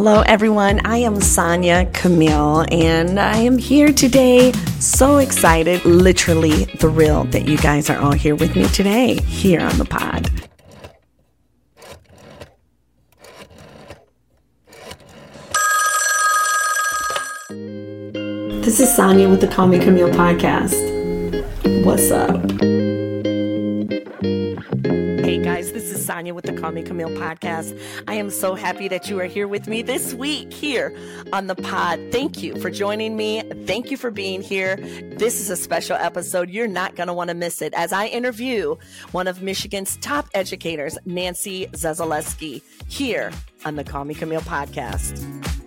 Hello, everyone. I am Sonya Camille, and I am here today. So excited, literally thrilled that you guys are all here with me today, here on the pod. This is Sonya with the Call Me Camille podcast. What's up? Sonya with the Call Me Camille podcast. I am so happy that you are here with me this week here on the pod. Thank you for joining me. Thank you for being here. This is a special episode. You're not going to want to miss it as I interview one of Michigan's top educators, Nancy Zyzelewski, here on the Call Me Camille podcast.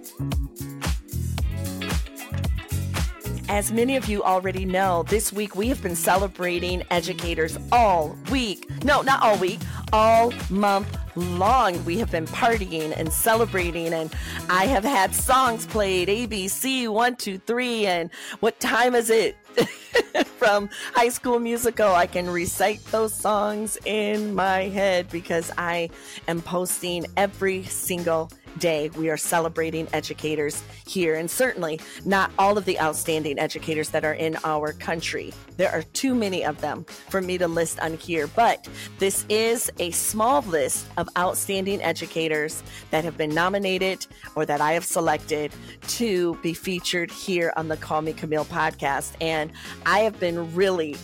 As many of you already know, this week we have been celebrating educators all week. No, not all week, all month long. We have been partying and celebrating, and I have had songs played ABC, one, two, three, and what time is it? From High School Musical, I can recite those songs in my head because I am posting every single day. We are celebrating educators here, and certainly not all of the outstanding educators that are in our country. There are too many of them for me to list on here, but this is a small list of outstanding educators that have been nominated or that I have selected to be featured here on the Call Me Camille podcast. And I have been really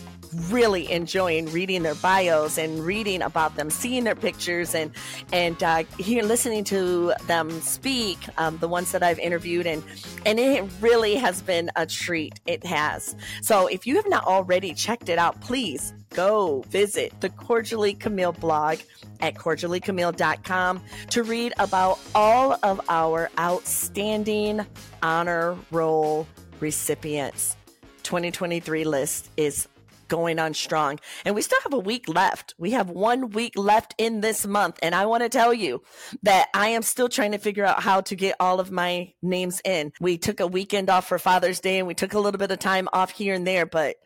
really enjoying reading their bios and reading about them, seeing their pictures, and and uh, here listening to them speak. Um, the ones that I've interviewed, and and it really has been a treat. It has. So if you have not already checked it out, please go visit the Cordially Camille blog at cordiallycamille.com to read about all of our outstanding honor roll recipients. 2023 list is going on strong. And we still have a week left. We have one week left in this month. And I want to tell you that I am still trying to figure out how to get all of my names in. We took a weekend off for Father's Day and we took a little bit of time off here and there, but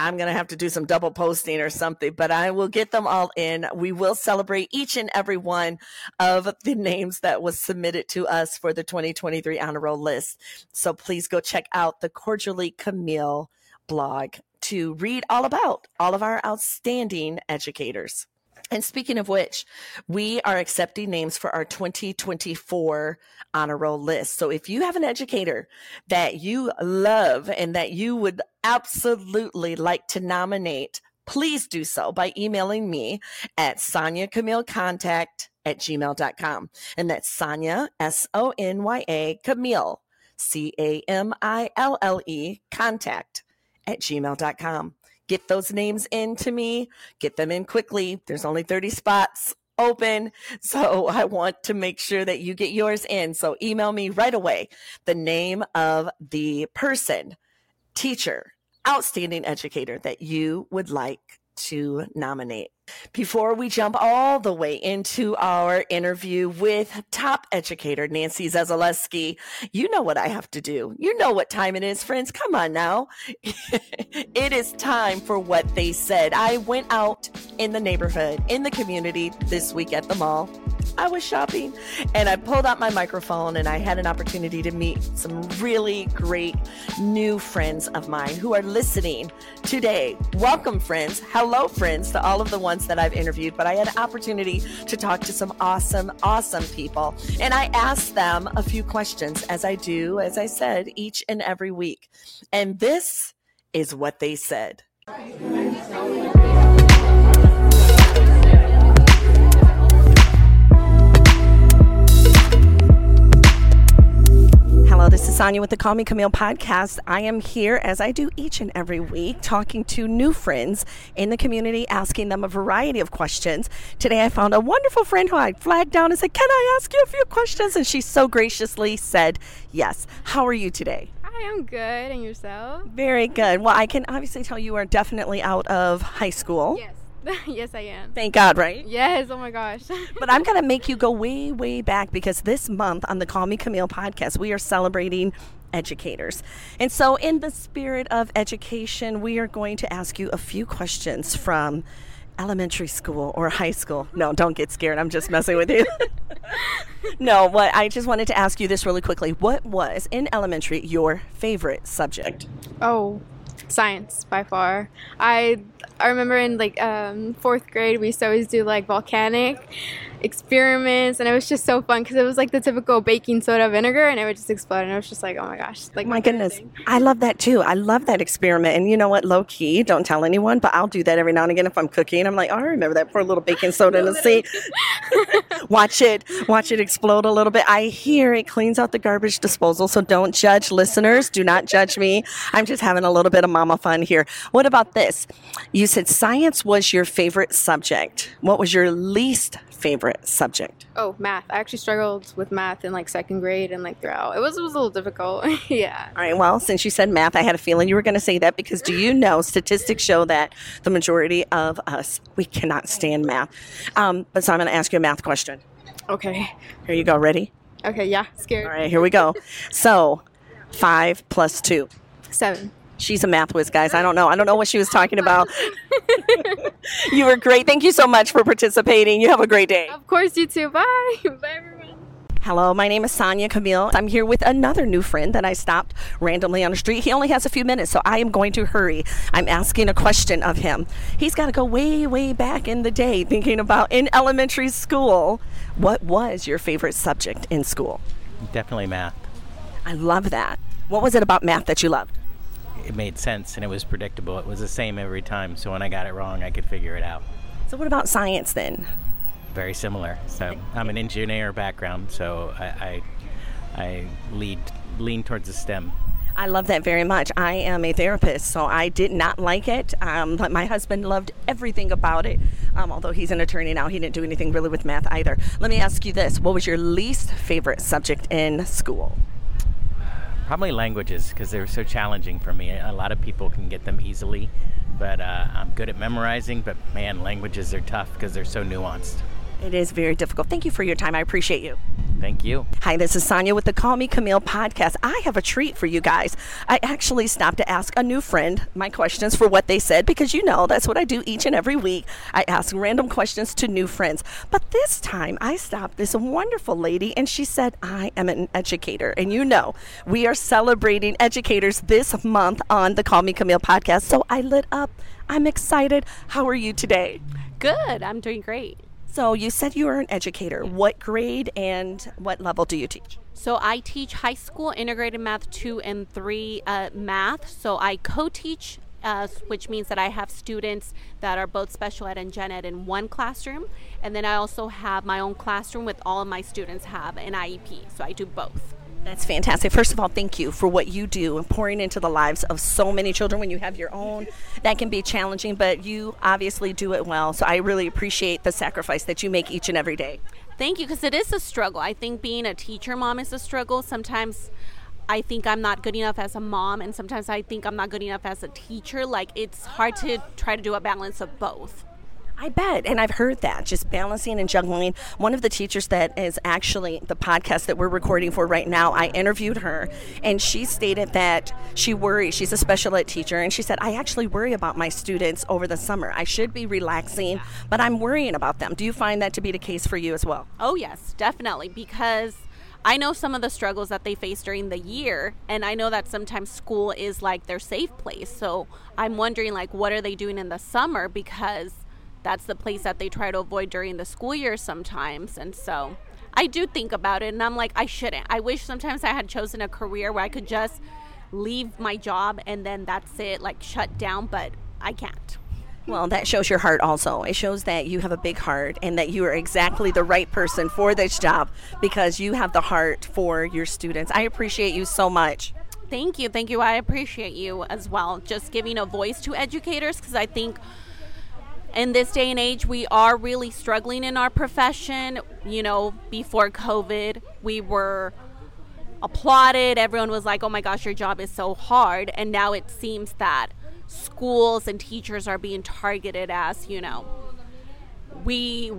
I'm going to have to do some double posting or something, but I will get them all in. We will celebrate each and every one of the names that was submitted to us for the 2023 honor roll list. So please go check out the Cordially Camille blog to read all about all of our outstanding educators. And speaking of which, we are accepting names for our 2024 honor roll list. So if you have an educator that you love and that you would absolutely like to nominate, please do so by emailing me at Sonya Camille Contact at gmail.com. And that's Sonya, S O N Y A, Camille, C A M I L L E, contact at gmail.com. Get those names in to me, get them in quickly. There's only 30 spots open. So I want to make sure that you get yours in. So email me right away the name of the person, teacher, outstanding educator that you would like to nominate. Before we jump all the way into our interview with top educator Nancy Zyzelewski, you know what I have to do. You know what time it is, friends. Come on now. it is time for what they said. I went out in the neighborhood, in the community this week at the mall. I was shopping and I pulled out my microphone and I had an opportunity to meet some really great new friends of mine who are listening today. Welcome, friends. Hello, friends, to all of the ones that I've interviewed, but I had an opportunity to talk to some awesome, awesome people. And I asked them a few questions, as I do, as I said, each and every week. And this is what they said. Hello, this is Sonya with the Call Me Camille podcast. I am here, as I do each and every week, talking to new friends in the community, asking them a variety of questions. Today, I found a wonderful friend who I flagged down and said, Can I ask you a few questions? And she so graciously said, Yes. How are you today? I am good. And yourself? Very good. Well, I can obviously tell you are definitely out of high school. Yes. yes, I am. Thank God, right? Yes, oh my gosh. but I'm going to make you go way, way back because this month on the Call Me Camille podcast, we are celebrating educators. And so, in the spirit of education, we are going to ask you a few questions from elementary school or high school. No, don't get scared. I'm just messing with you. no, what I just wanted to ask you this really quickly. What was in elementary your favorite subject? Oh, science by far. I I remember in like um, fourth grade we used to always do like volcanic experiments and it was just so fun because it was like the typical baking soda vinegar and it would just explode and it was just like oh my gosh like oh my goodness. i love that too. I love that experiment and you know what? Low key don't tell anyone but i'll do that every now and again if i'm cooking. I'm like oh i remember that poor little baking soda in the sink. Watch it. Watch it explode a little bit. I hear it cleans out the garbage disposal so don't judge listeners. Do not judge me. I'm just having a little bit of mama fun here. What about this? You said science was your favorite subject. What was your least favorite subject? Oh, math. I actually struggled with math in like second grade and like throughout. It was it was a little difficult. yeah. All right. Well, since you said math, I had a feeling you were going to say that because do you know statistics show that the majority of us we cannot stand math. Um, but so I'm going to ask you a math question. Okay. Here you go. Ready? Okay. Yeah. Scared. All right. Here we go. so, five plus two. Seven. She's a math whiz, guys. I don't know. I don't know what she was talking about. you were great. Thank you so much for participating. You have a great day. Of course, you too. Bye. Bye, everyone. Hello, my name is Sonya Camille. I'm here with another new friend that I stopped randomly on the street. He only has a few minutes, so I am going to hurry. I'm asking a question of him. He's got to go way, way back in the day thinking about in elementary school. What was your favorite subject in school? Definitely math. I love that. What was it about math that you loved? It made sense and it was predictable. It was the same every time. So when I got it wrong, I could figure it out. So what about science then? Very similar. So I'm an engineer background, so I I, I lead lean towards the STEM. I love that very much. I am a therapist, so I did not like it. Um, but my husband loved everything about it. Um, although he's an attorney now, he didn't do anything really with math either. Let me ask you this: What was your least favorite subject in school? Probably languages because they're so challenging for me. A lot of people can get them easily, but uh, I'm good at memorizing. But man, languages are tough because they're so nuanced. It is very difficult. Thank you for your time. I appreciate you. Thank you. Hi, this is Sonya with the Call Me Camille podcast. I have a treat for you guys. I actually stopped to ask a new friend my questions for what they said because you know that's what I do each and every week. I ask random questions to new friends. But this time I stopped this wonderful lady and she said, I am an educator. And you know, we are celebrating educators this month on the Call Me Camille podcast. So I lit up. I'm excited. How are you today? Good. I'm doing great. So you said you are an educator. What grade and what level do you teach? So I teach high school integrated math two and three uh, math. So I co-teach, uh, which means that I have students that are both special ed and gen ed in one classroom, and then I also have my own classroom with all of my students have an IEP. So I do both. That's fantastic. First of all, thank you for what you do and pouring into the lives of so many children when you have your own. That can be challenging, but you obviously do it well. So I really appreciate the sacrifice that you make each and every day. Thank you, because it is a struggle. I think being a teacher mom is a struggle. Sometimes I think I'm not good enough as a mom, and sometimes I think I'm not good enough as a teacher. Like, it's hard to try to do a balance of both. I bet. And I've heard that just balancing and juggling. One of the teachers that is actually the podcast that we're recording for right now, I interviewed her and she stated that she worries. She's a special ed teacher and she said, I actually worry about my students over the summer. I should be relaxing, but I'm worrying about them. Do you find that to be the case for you as well? Oh, yes, definitely. Because I know some of the struggles that they face during the year, and I know that sometimes school is like their safe place. So I'm wondering, like, what are they doing in the summer? Because that's the place that they try to avoid during the school year sometimes. And so I do think about it and I'm like, I shouldn't. I wish sometimes I had chosen a career where I could just leave my job and then that's it, like shut down, but I can't. Well, that shows your heart also. It shows that you have a big heart and that you are exactly the right person for this job because you have the heart for your students. I appreciate you so much. Thank you. Thank you. I appreciate you as well. Just giving a voice to educators because I think in this day and age, we are really struggling in our profession. You know, before COVID, we were applauded. Everyone was like, oh my gosh, your job is so hard. And now it seems that schools and teachers are being targeted as, you know, we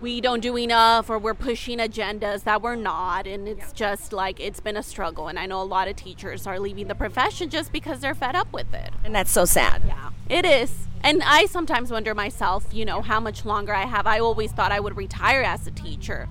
we don't do enough or we're pushing agendas that we're not. And it's just like it's been a struggle. And i know a lot of teachers are leaving the profession just because they're fed up with it. And that's so sad. Yeah it is. And I sometimes wonder myself, you know, how much longer I have. I always thought I would retire as a teacher,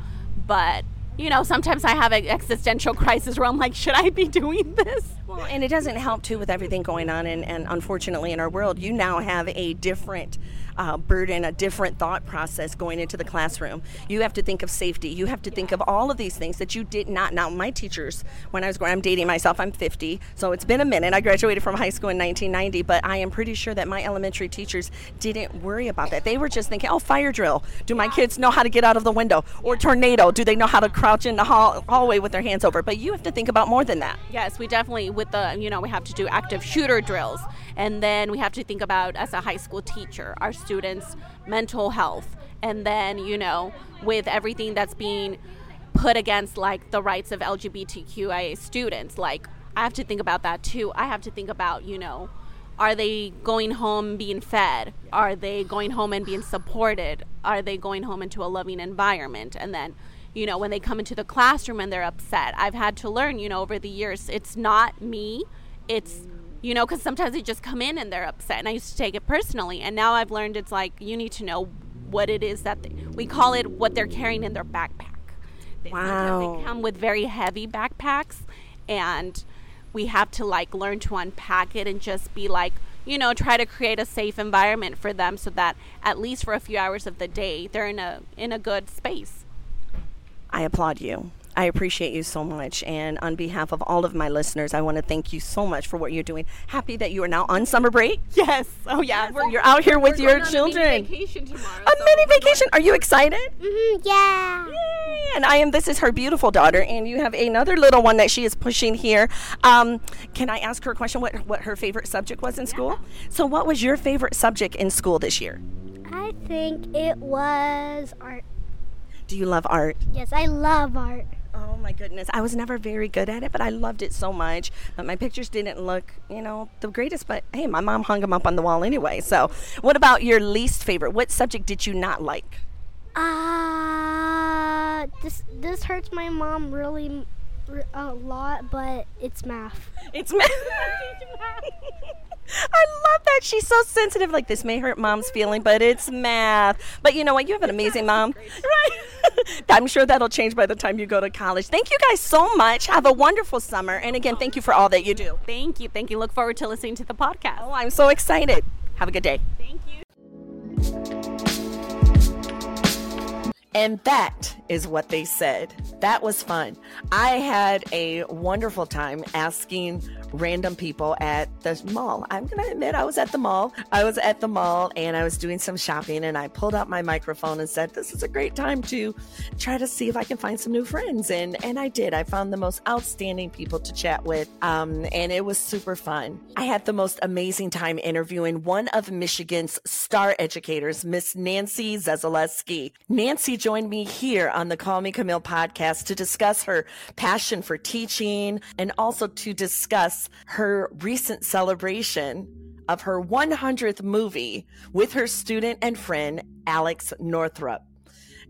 but you know, sometimes I have an existential crisis where I'm like, should I be doing this? Well, and it doesn't help too with everything going on, and, and unfortunately in our world, you now have a different uh, burden, a different thought process going into the classroom. You have to think of safety. You have to think of all of these things that you did not. Now, my teachers, when I was growing, I'm dating myself. I'm 50, so it's been a minute. I graduated from high school in 1990, but I am pretty sure that my elementary teachers didn't worry about that. They were just thinking, oh, fire drill. Do my kids know how to get out of the window? Or tornado? Do they know how to crouch in the hall- hallway with their hands over? But you have to think about more than that. Yes, we definitely with the you know we have to do active shooter drills, and then we have to think about as a high school teacher our students' mental health, and then you know with everything that's being put against like the rights of LGBTQIA students, like I have to think about that too. I have to think about you know. Are they going home being fed? Are they going home and being supported? Are they going home into a loving environment? And then you know, when they come into the classroom and they're upset. I've had to learn, you know, over the years, it's not me. It's, you know, because sometimes they just come in and they're upset. And I used to take it personally. And now I've learned it's like, you need to know what it is that they, we call it what they're carrying in their backpack. They, Wow. They come with very heavy backpacks. And we have to like learn to unpack it and just be like, you know, try to create a safe environment for them so that at least for a few hours of the day, they're in a in a good space. I applaud you. I appreciate you so much. And on behalf of all of my listeners, I want to thank you so much for what you're doing. Happy that you are now on summer break. Yes. Oh yeah. We're, You're out here with your children. A mini vacation tomorrow. A mini vacation. Are you excited? Mm-hmm, yeah. Yay. And I am. This is her beautiful daughter, and you have another little one that she is pushing here. Um, can I ask her a question? What what her favorite subject was in school? So, what was your favorite subject in school this year? I think it was art. Do you love art? Yes, I love art. Oh my goodness. I was never very good at it, but I loved it so much. But my pictures didn't look, you know, the greatest. But hey, my mom hung them up on the wall anyway. So, what about your least favorite? What subject did you not like? Uh, this this hurts my mom really a lot, but it's math. It's math. I love that. She's so sensitive. Like, this may hurt mom's feeling, but it's math. But you know what? You have an amazing mom. Right. I'm sure that'll change by the time you go to college. Thank you guys so much. Have a wonderful summer. And again, thank you for all that you do. Thank you. Thank you. Look forward to listening to the podcast. Oh, I'm so excited. Have a good day. Thank you. And that is what they said. That was fun. I had a wonderful time asking random people at the mall. I'm going to admit I was at the mall. I was at the mall and I was doing some shopping and I pulled out my microphone and said, This is a great time to try to see if I can find some new friends. And, and I did. I found the most outstanding people to chat with. Um, and it was super fun. I had the most amazing time interviewing one of Michigan's star educators, Miss Nancy Zyzelewski. Nancy joined me here on the Call Me Camille podcast to discuss her passion for teaching and also to discuss her recent celebration of her 100th movie with her student and friend, Alex Northrup.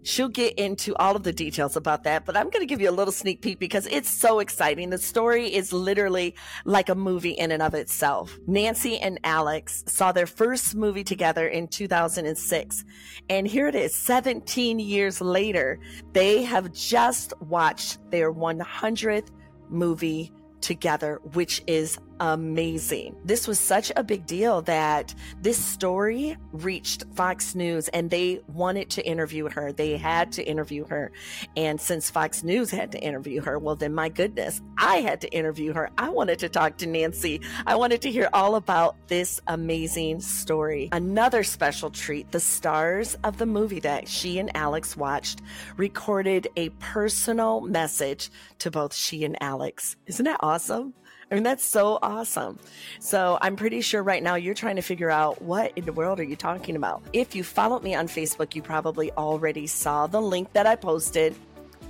She'll get into all of the details about that, but I'm going to give you a little sneak peek because it's so exciting. The story is literally like a movie in and of itself. Nancy and Alex saw their first movie together in 2006. And here it is, 17 years later, they have just watched their 100th movie together, which is amazing. This was such a big deal that this story reached Fox News and they wanted to interview her. They had to interview her. And since Fox News had to interview her, well, then my goodness, I had to interview her. I wanted to talk to Nancy. I wanted to hear all about this amazing story. Another special treat the stars of the movie that she and Alex watched recorded a personal message to both she and Alex. Isn't that awesome? I mean, that's so awesome. So I'm pretty sure right now you're trying to figure out what in the world are you talking about. If you followed me on Facebook, you probably already saw the link that I posted.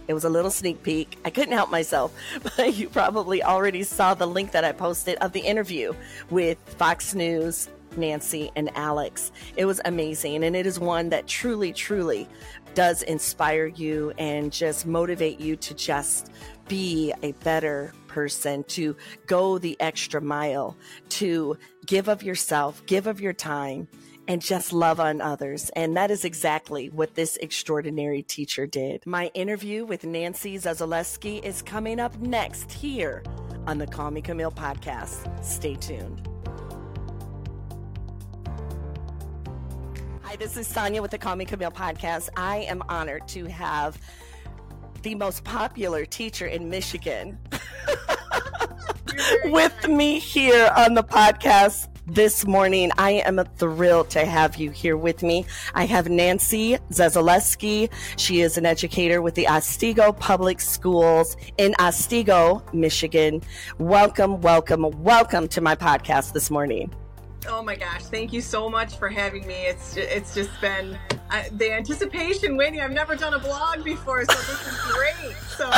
It was a little sneak peek. I couldn't help myself, but you probably already saw the link that I posted of the interview with Fox News, Nancy, and Alex. It was amazing, and it is one that truly, truly does inspire you and just motivate you to just be a better person, to go the extra mile, to give of yourself, give of your time, and just love on others. And that is exactly what this extraordinary teacher did. My interview with Nancy Zyzelewski is coming up next here on the Call Me Camille podcast. Stay tuned. Hi, this is Sonya with the Call Me Camille podcast. I am honored to have the most popular teacher in Michigan with me here on the podcast this morning. I am thrilled to have you here with me. I have Nancy Zyzelewski. She is an educator with the Otsego Public Schools in Otsego, Michigan. Welcome, welcome, welcome to my podcast this morning. Oh my gosh! Thank you so much for having me. It's just, it's just been uh, the anticipation waiting. I've never done a blog before, so this is great. So,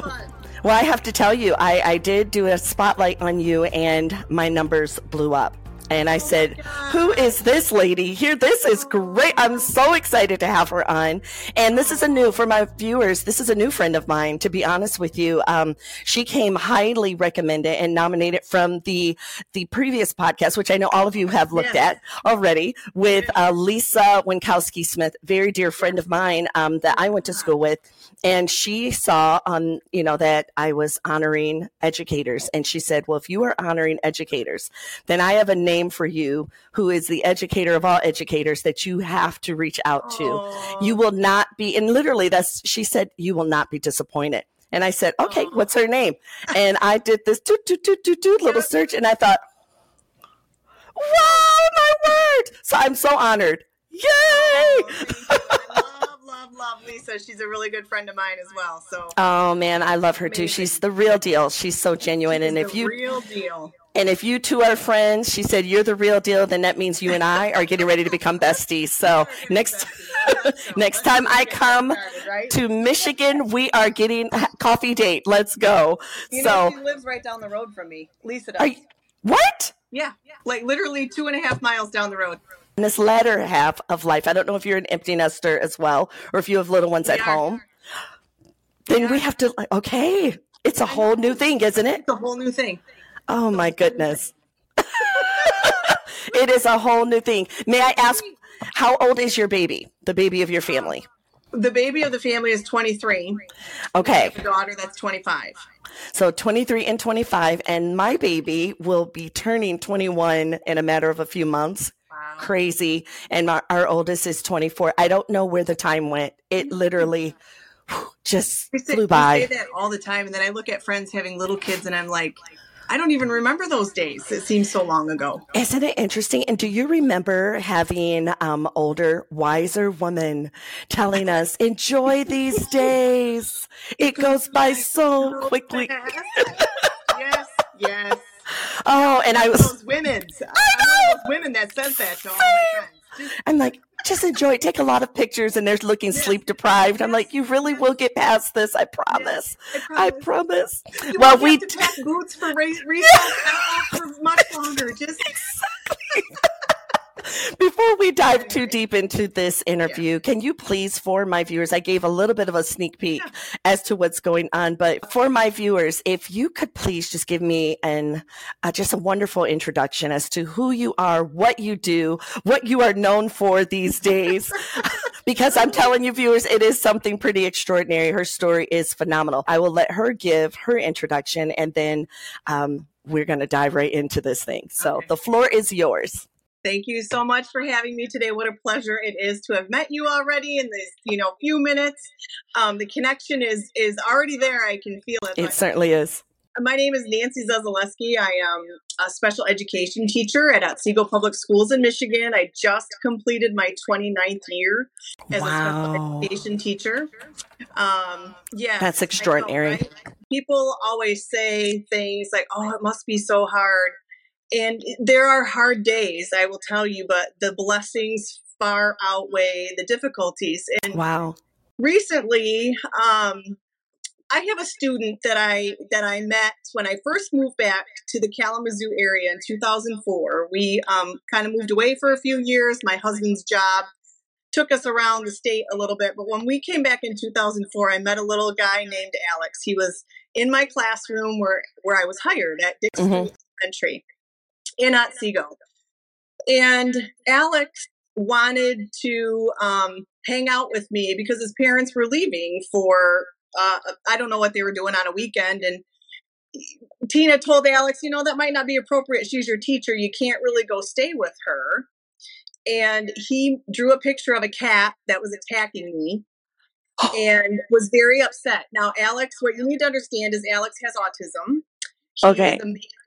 fun. Well, I have to tell you, I, I did do a spotlight on you, and my numbers blew up. And I oh said, Who is this lady here? This is great. I'm so excited to have her on. And this is a new, for my viewers, this is a new friend of mine, to be honest with you. Um, she came highly recommended and nominated from the, the previous podcast, which I know all of you have looked at already with uh, Lisa Winkowski Smith, very dear friend of mine um, that I went to school with. And she saw on, you know, that I was honoring educators. And she said, Well, if you are honoring educators, then I have a name for you who is the educator of all educators that you have to reach out to. Aww. You will not be, and literally that's, she said, you will not be disappointed. And I said, okay, Aww. what's her name? And I did this toot, toot, toot, toot, toot little search and I thought, wow, my word. So I'm so honored. Yay! love, love, love Lisa. She's a really good friend of mine as well. So. Oh man, I love her Amazing. too. She's the real deal. She's so genuine. She's and if you real deal. And if you two are friends, she said you're the real deal, then that means you and I are getting ready to become besties. So next next time I come to Michigan, we are getting coffee date. Let's go. You so know, she lives right down the road from me. Lisa does. You, what? Yeah, like literally two and a half miles down the road. In this latter half of life, I don't know if you're an empty nester as well, or if you have little ones we at are. home. Then yeah. we have to. Okay, it's a whole new thing, isn't it? It's a whole new thing. Oh my goodness. it is a whole new thing. May I ask, how old is your baby, the baby of your family? The baby of the family is 23. Okay. Daughter that's 25. So 23 and 25. And my baby will be turning 21 in a matter of a few months. Wow. Crazy. And my, our oldest is 24. I don't know where the time went. It literally just say, flew by. I say that all the time. And then I look at friends having little kids and I'm like, I don't even remember those days. It seems so long ago. Isn't it interesting? And do you remember having um, older, wiser women telling us, enjoy these days? It goes by so quickly. yes, yes. Oh, and I was those women. I know. women that says that to all my friends. I'm like, just enjoy it. Take a lot of pictures, and they're looking yes. sleep deprived. I'm like, you really will get past this. I promise. Yes, I promise. I promise. Well, we to pack boots for race, race for much longer. Just exactly. Before we dive too deep into this interview, yeah. can you please, for my viewers, I gave a little bit of a sneak peek yeah. as to what's going on, but for my viewers, if you could please just give me an uh, just a wonderful introduction as to who you are, what you do, what you are known for these days, because I'm telling you, viewers, it is something pretty extraordinary. Her story is phenomenal. I will let her give her introduction, and then um, we're going to dive right into this thing. So okay. the floor is yours. Thank you so much for having me today. What a pleasure it is to have met you already in this, you know, few minutes. Um, the connection is is already there. I can feel it. It certainly is. My name is Nancy Zyzelewski. I am a special education teacher at Otsego Public Schools in Michigan. I just completed my 29th year as wow. a special education teacher. Um, yeah, that's extraordinary. Know, right? People always say things like, "Oh, it must be so hard." And there are hard days, I will tell you, but the blessings far outweigh the difficulties. And wow. Recently, um, I have a student that I that I met when I first moved back to the Kalamazoo area in 2004. We um, kind of moved away for a few years. My husband's job took us around the state a little bit, but when we came back in 2004, I met a little guy named Alex. He was in my classroom where where I was hired at Dixon mm-hmm. Elementary in Otsego. And Alex wanted to um, hang out with me because his parents were leaving for uh, I don't know what they were doing on a weekend, and Tina told Alex, you know, that might not be appropriate. She's your teacher. You can't really go stay with her. And he drew a picture of a cat that was attacking me and was very upset. Now, Alex, what you need to understand is Alex has autism. He Okay.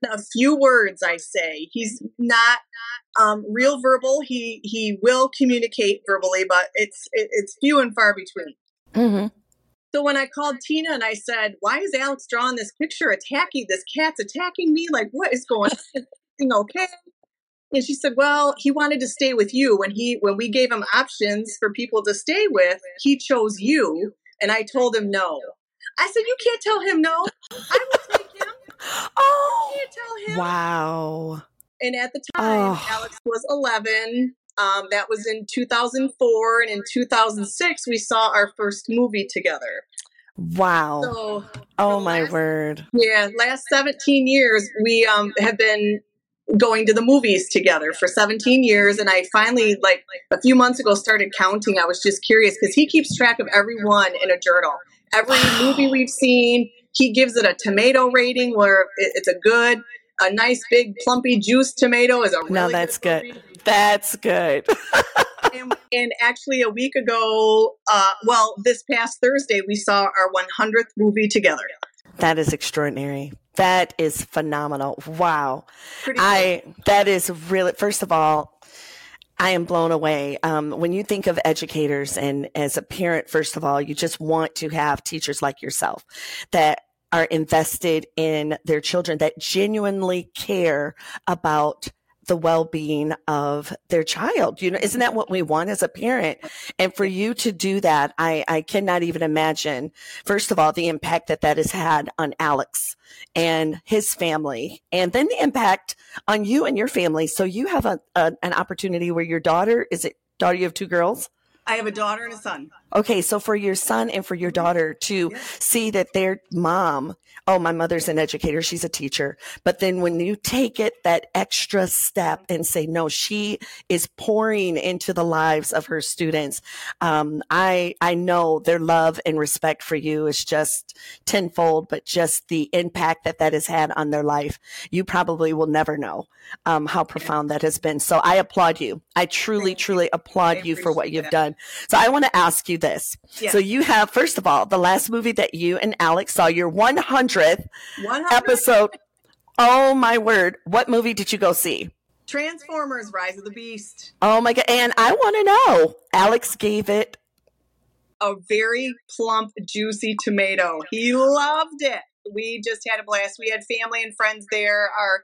a few words, I say. He's not um, real verbal. He he will communicate verbally, but it's it, it's few and far between. hmm So when I called Tina and I said, "Why is Alex drawing this picture attacking this cat's attacking me? Like what is going on? Everything okay?" And she said, "Well, he wanted to stay with you when he when we gave him options for people to stay with, he chose you." And I told him no. I said, "You can't tell him no. I him. Oh, You can't tell him." wow. And at the time, Oh. Alex was 11. Um, that was in 2004, and in 2006, we saw our first movie together. Wow. So oh, my last- word. Yeah, last 17 years we um have been going to the movies together for 17 years and I finally like a few months ago started counting. I was just curious cuz he keeps track of everyone in a journal. Every movie we've seen, he gives it a tomato rating where it, it's a good a nice big plumpy juice tomato is a really No, that's good. movie. That's good. and, and actually a week ago uh well this past Thursday we saw our 100th movie together. that is extraordinary. That is phenomenal. Wow. Pretty cool. I that is really first of all, I am blown away. Um, when you think of educators and as a parent, first of all, you just want to have teachers like yourself that are invested in their children that genuinely care about the well-being of their child. You know, isn't that what we want as a parent? And for you to do that, I, I cannot even imagine, first of all, the impact that that has had on Alex and his family, and then the impact on you and your family. So you have a, a an opportunity where your daughter is it daughter? You have two girls. I have a daughter and a son. Okay, so for your son and for your daughter to see that their mom, oh, my mother's an educator, she's a teacher. But then when you take it that extra step and say, no, she is pouring into the lives of her students, um, I I know their love and respect for you is just tenfold, but just the impact that that has had on their life, you probably will never know um, how profound that has been. So I applaud you. I truly, Thank you. truly applaud I you for what you've that. done. So I want to ask you this. Yeah. So you have, first of all, the last movie that you and Alex saw, your 100th 100 episode. Oh my word. What movie did you go see? Transformers Rise of the Beast. Oh my God. And I want to know, Alex gave it. A very plump, juicy tomato. He loved it. We just had a blast. We had family and friends there. Our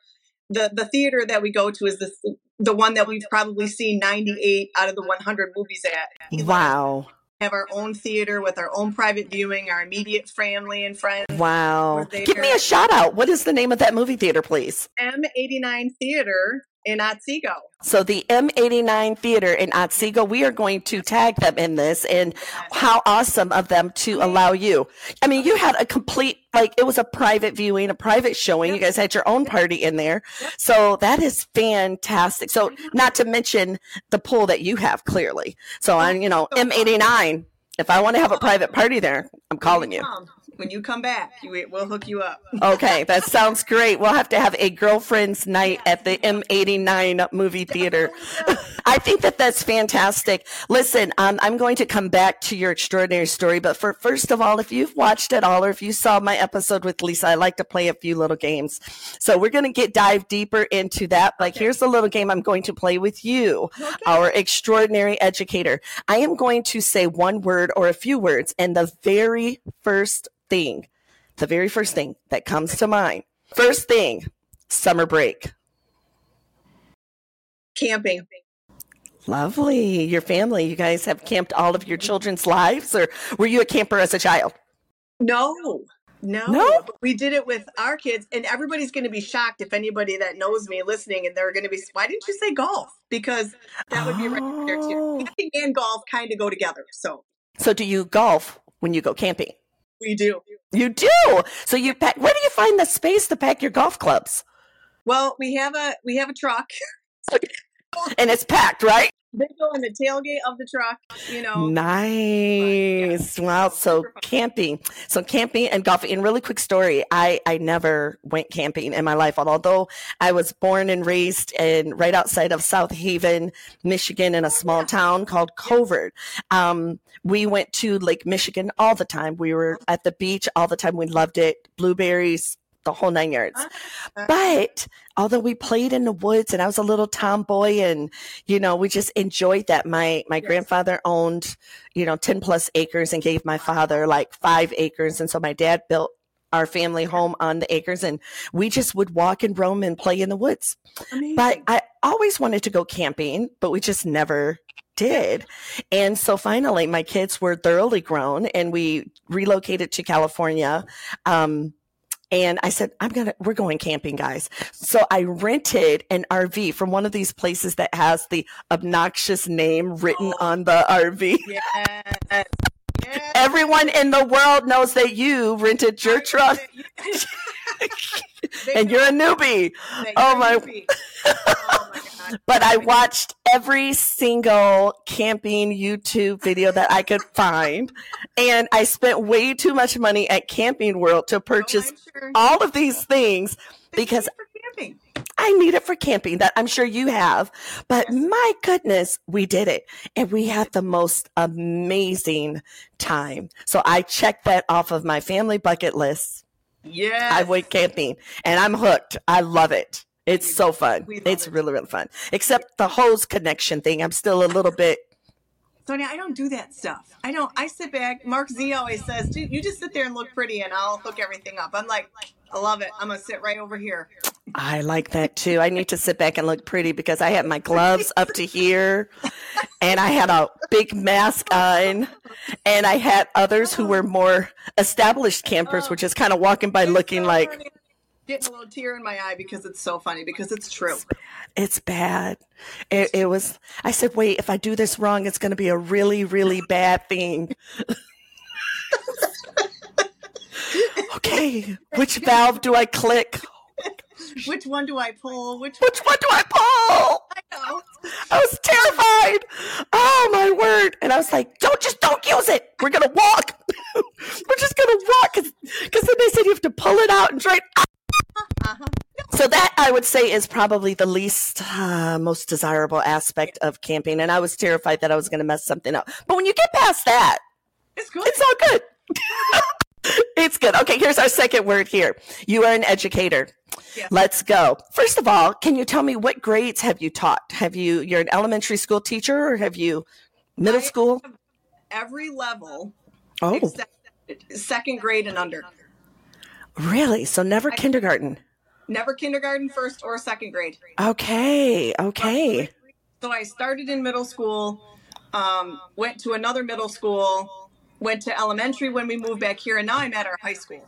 the the theater that we go to is the the one that we've probably seen 98 out of the 100 movies at. He Wow. Have our own theater with our own private viewing, our immediate family and friends. Wow. Give me a shout out. What is the name of that movie theater, please? M89 Theater in Otsego. So the M89 Theater in Otsego, we are going to tag them in this and how awesome of them to allow you. I mean, you had a complete, like, it was a private viewing, a private showing. You guys had your own party in there. So that is fantastic. So mm-hmm. not to mention the pool that you have clearly. So I'm, you know, M89. Um, if I want to have a private party there, I'm calling you. When you come back, you, we'll hook you up. Okay, that sounds great. We'll have to have a girlfriend's night at the M89 movie theater. I think that that's fantastic. Listen, um, I'm going to come back to your extraordinary story, but for first of all, if you've watched it all or if you saw my episode with Lisa, I like to play a few little games. So we're going to get dive deeper into that. Like here's a little game I'm going to play with you, our extraordinary educator. I am going to say one word or a few words, and the very first thing, the very first thing that comes to mind. First thing, summer break. Camping. Lovely. Your family, you guys have camped all of your children's lives, or were you a camper as a child? No, no, No? We did it with our kids, and everybody's going to be shocked if anybody that knows me listening, and they're going to be, why didn't you say golf? Because that would be right there Oh. too. Camping and golf kind of go together, so So, do you golf when you go camping? We do. You do. So, you pack. Where do you find the space to pack your golf clubs? Well, we have a we have a truck. and it's packed, right? They go in the tailgate of the truck, you know. Nice. Wow. So camping. So camping and golfing. And really quick story. I, I never went camping in my life. Although I was born and raised in right outside of South Haven, Michigan in a small town called Covert. Um, we went to Lake Michigan all the time. We were at the beach all the time. We loved it. Blueberries, the whole nine yards. But although we played in the woods and I was a little tomboy and, you know, we just enjoyed that. My, my Yes. grandfather owned, you know, 10 plus acres and gave my father like five acres. And so my dad built our family home on the acres and we just would walk and roam and play in the woods. Amazing. But I always wanted to go camping, but we just never did. And so finally my kids were thoroughly grown and we relocated to California. Um, and I said, I'm to, we're going camping, guys. So I rented an RV from one of these places that has the obnoxious name written Oh. on the RV. yes. Yes. Everyone in the world knows that you rented your truck and you're a oh newbie. oh my- happy. Oh my God. But I watched every single camping YouTube video that I could find. And I spent way too much money at Camping World to Oh, purchase I'm sure. all of these things because. I need it for camping that I'm sure you have. But my goodness, we did it and we had the most amazing time. So I checked that off of my family bucket list. Yeah. I went camping and I'm hooked. I love it. It's so fun. It's it. really, really fun. Except the hose connection thing. I'm still a little bit, Sonya, I don't do that stuff. I don't. I sit back. Mark Z always says, "Dude, you just sit there and look pretty, and I'll hook everything up." I'm like, I love it. I'm gonna sit right over here. I like that too. I need to sit back and look pretty because I had my gloves up to here and I had a big mask on and I had others who were more established campers, which is kind of walking by looking like getting a little tear in my eye because it's so funny because it's true. it's bad. It, it was, I said, wait, if I do this wrong, it's going to be a really, really bad thing. okay, which valve do I click? Which one do I pull? Which Which one do I pull? I know. I was terrified. Oh my word! And I was like, "Don't just don't use it. We're gonna walk. We're just gonna walk." Because then they said you have to pull it out and try. Uh-huh. So that I would say is probably the least uh, most desirable aspect of camping, and I was terrified that I was going to mess something up. But when you get past that, It's good. it's all good. it's good. Okay, here's our second word here. You are an educator. Yes. Let's go. First of all, can you tell me what grades have you taught? Have you you're an elementary school teacher or have you middle I school? Every level Oh, second grade and under. really? So never kindergarten. Never kindergarten, first or second grade. Okay, okay. So I started in middle school, um, went to another middle school, went to elementary when we moved back here, and now I'm at our high school.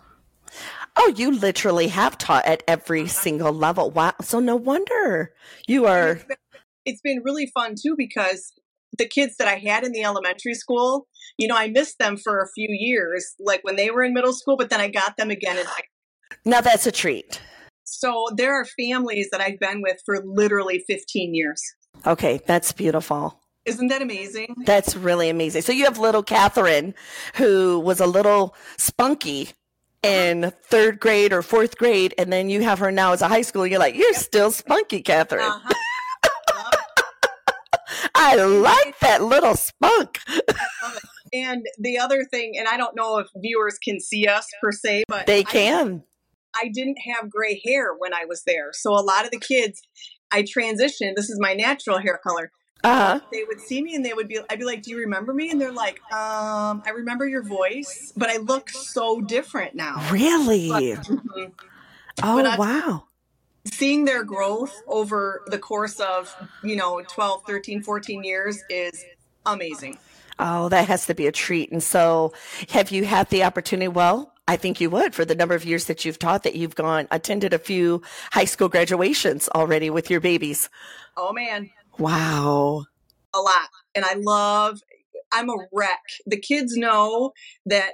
Oh, you literally have taught at every uh-huh. single level. Wow. So no wonder you are It's been, it's been really fun too because the kids that I had in the elementary school, you know, I missed them for a few years, like when they were in middle school, but then I got them again in high now that's a treat. So there are families that I've been with for literally 15 years. Okay, that's beautiful. Isn't that amazing? That's really amazing. So you have little Catherine, who was a little spunky in third grade or fourth grade, and then you have her now as a high school. You're like, you're still spunky, Catherine. Uh-huh. I like that little spunk. And the other thing, and I don't know if viewers can see us per se, but They I- can. I didn't have gray hair when I was there. So a lot of the kids, I transitioned. This is my natural hair color. Uh huh. They would see me and they would be, I'd be like, Do you remember me? And they're like, um, I remember your voice, but I look so different now. Really? Mhm. Oh, I- wow. Seeing their growth over the course of, you know, 12, 13, 14 years is amazing. Oh, that has to be a treat. And so, have you had the opportunity? Well, I think you would for the number of years that you've taught that you've gone, attended a few high school graduations already with your babies. Oh man, Wow. a lot. And I love, I'm a wreck. The kids know that,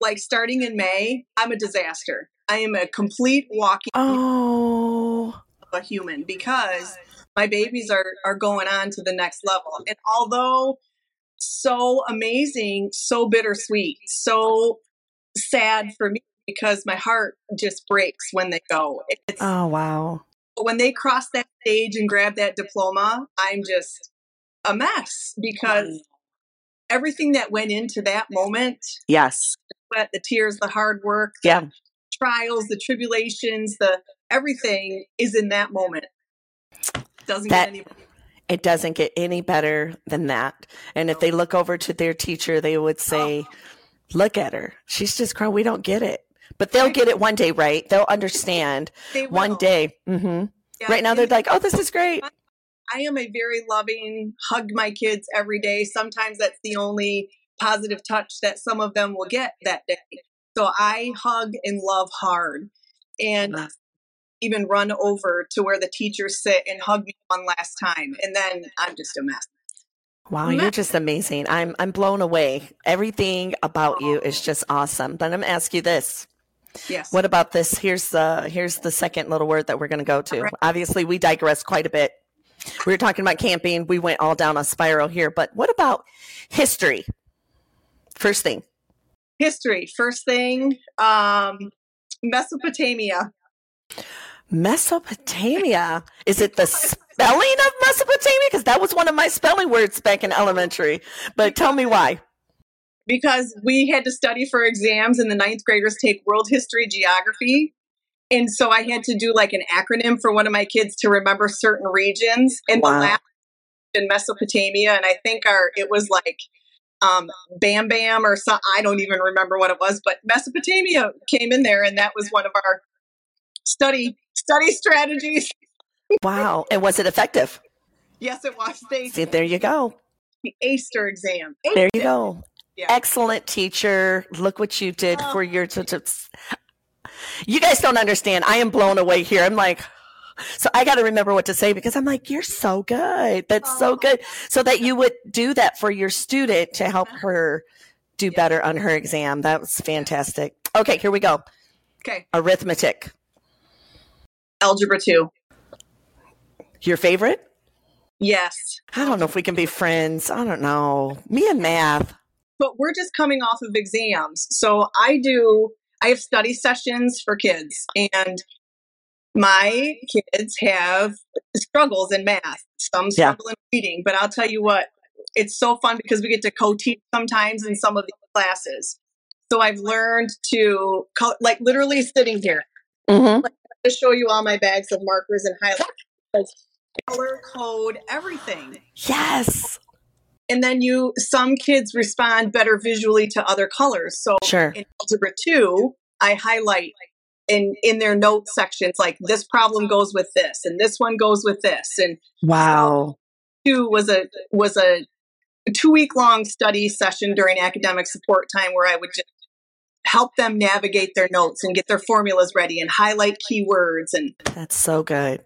like, starting in May, I'm a disaster. I am a complete walking Oh, a human because my babies are are going on to the next level. And although so amazing, so bittersweet, so sad for me because my heart just breaks when they go. It's, Oh, wow. When they cross that stage and grab that diploma, I'm just a mess because everything that went into that moment, Yes. but the tears, the hard work, Yeah. trials, the tribulations, the everything is in that moment. Doesn't That- get any It doesn't get any better than that. And if they look over to their teacher, they would say, Look at her. She's just crying. We don't get it. But they'll get it one day, right? They'll understand they one day. hmm Yeah, Right now, they're like, Oh, this is great. I am a very loving, hug my kids every day. Sometimes that's the only positive touch that some of them will get that day. So I hug and love hard and Wow. even run over to where the teachers sit and hug me one last time. And then I'm just a mess. Wow, you're just amazing. I'm I'm blown away. Everything about you is just awesome. But I'm gonna ask you this. Yes. What about this? Here's the here's the second little word that we're gonna go to. Obviously, we digress quite a bit. We were talking about camping. We went all down a spiral here, but what about history? First thing. History. First thing, um, Mesopotamia. Mesopotamia. Is it the spelling of Mesopotamia? Because that was one of my spelling words back in elementary. But tell me why. Because we had to study for exams and the ninth graders take world history geography and so i had to do like an acronym for one of my kids to remember certain regions and Wow. the last in mesopotamia and i think our it was like um, bam bam or some i don't even remember what it was but mesopotamia came in there and that was one of our study study strategies Wow. And was it effective? yes it was they See, there you go. the aster exam There you go. Yeah. Excellent teacher. Look what you did Oh. for your. T- t- you guys don't understand. I am blown away here. I'm like, so I got to remember what to say because I'm like, you're so good. That's Oh. so good. So that you would do that for your student to help uh-huh. her do better on her exam. That was fantastic. Okay, here we go. okay Arithmetic. algebra 2 Your favorite? yes I don't know if we can be friends. I don't know. Me and math. But we're just coming off of exams. So I do, I have study sessions for kids, and my kids have struggles in math. Some Yeah. struggle in reading, but I'll tell you what, it's so fun because we get to co teach sometimes in some of the classes. So I've learned to, co- like, literally sitting here Mm-hmm. to show you all my bags of markers and highlighters, color code, everything Yes. And then you some kids respond better visually to other colors so Sure. in algebra 2 i highlight in in their note sections like this problem goes with this and this one goes with this and Wow. 2 was a was a two week long study session during academic support time where i would just help them navigate their notes and get their formulas ready and highlight keywords and That's so good.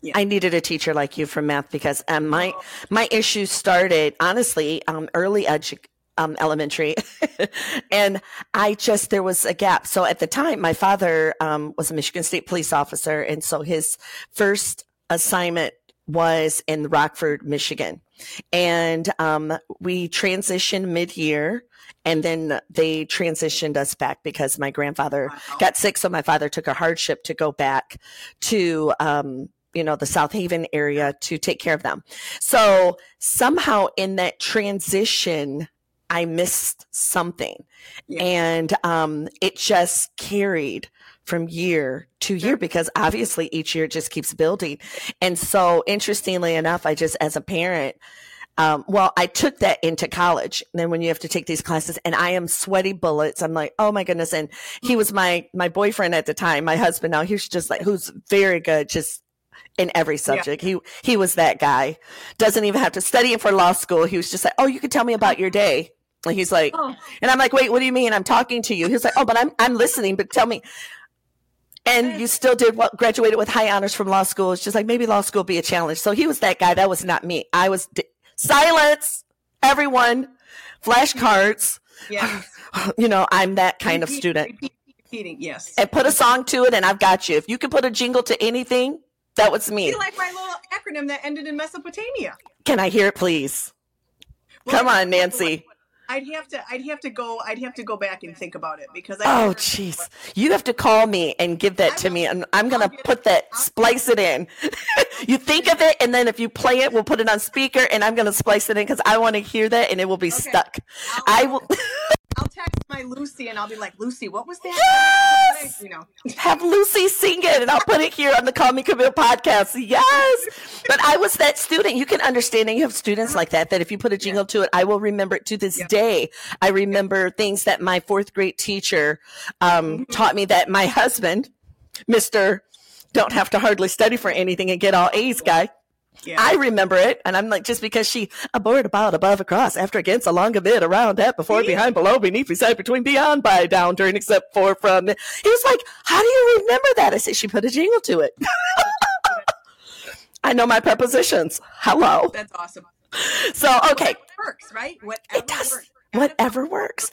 Yeah. I needed a teacher like you for math because um, my my issues started honestly um, early edu- um, elementary, and I just there was a gap. So at the time, my father um, was a Michigan State police officer, and so his first assignment was in Rockford, Michigan, and um, we transitioned mid year. And then they transitioned us back because my grandfather got sick. So my father took a hardship to go back to, um, you know, the South Haven area to take care of them. So somehow in that transition, I missed something Yeah. and, um, it just carried from year to year because obviously each year it just keeps building. And so interestingly enough, I just, as a parent, um, well, I took that into college. And then when you have to take these classes and I am sweaty bullets, I'm like, oh my goodness. And he was my, my boyfriend at the time, my husband now, he's just like, who's very good, just in every subject. He, he was that guy. Doesn't even have to study it for law school. He was just like, oh, you can tell me about your day. And he's like, Oh. and I'm like, wait, what do you mean? I'm talking to you. He's like, oh, but I'm, I'm listening, but tell me. And you still did what graduated with high honors from law school. It's just like maybe law school be a challenge. So he was that guy. That was not me. I was d- silence, everyone, flashcards. yeah You know, I'm that kind of student. repeat, repeating yes And put a song to it, and I've got you. If you can put a jingle to anything, That was me. You like my little acronym that ended in Mesopotamia. Can I hear it, please? Well, Come on, Nancy. I'd have to. I'd have to go. I'd have to go back and think about it because. I Oh, jeez. You have to call me and give that to me, and I'm going to put that, splice it in. you think of it, and then if you play it, we'll put it on speaker, and I'm going to splice it in because I want to hear that, and it will be Okay. stuck. I will I'll text my Lucy and I'll be like, Lucy, what was that? Yes! You know. have Lucy sing it, and I'll put it here on the Call Me Camille podcast. Yes. But I was that student. You can understand, and you have students like that, that if you put a jingle to it, I will remember it to this Yep. day. I remember things that my fourth grade teacher um, taught me that my husband, Mr. Don't have to hardly study for anything and get all A's guy. Yeah. I remember it, and I'm like, just because she aboard, about, above, across, after, against, along, a bit, around, at, before, behind, below, beneath, beside, between, beyond, by, down, during, except for, from. He was like, how do you remember that? I said, she put a jingle to it. I know my prepositions. Hello. That's awesome. So, okay, It works, right? Whatever it does. works. Whatever works.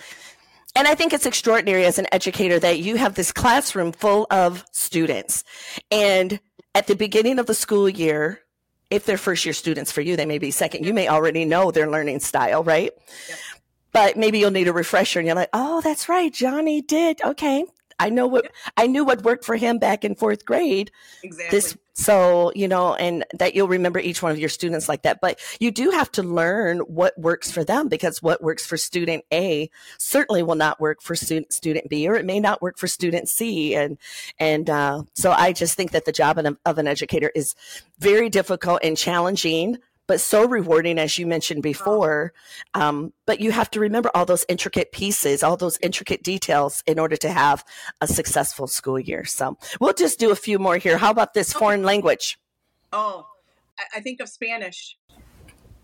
And I think it's extraordinary as an educator that you have this classroom full of students. And at the beginning of the school year, if they're first year students for you, they may be second. You may already know their learning style, right? Yep. But maybe you'll need a refresher and you're like, oh, that's right. Johnny did. Okay. I know what I knew what worked for him back in fourth grade. Exactly. this so you know and that you'll remember each one of your students like that but you do have to learn what works for them because what works for student a certainly will not work for student student b or it may not work for student c and and uh, so i just think that the job of of an educator is very difficult and challenging but so rewarding as you mentioned before. Um, but you have to remember all those intricate pieces all those intricate details in order to have a successful school year. So we'll just do a few more here. How about this foreign language? Oh, I, think of Spanish.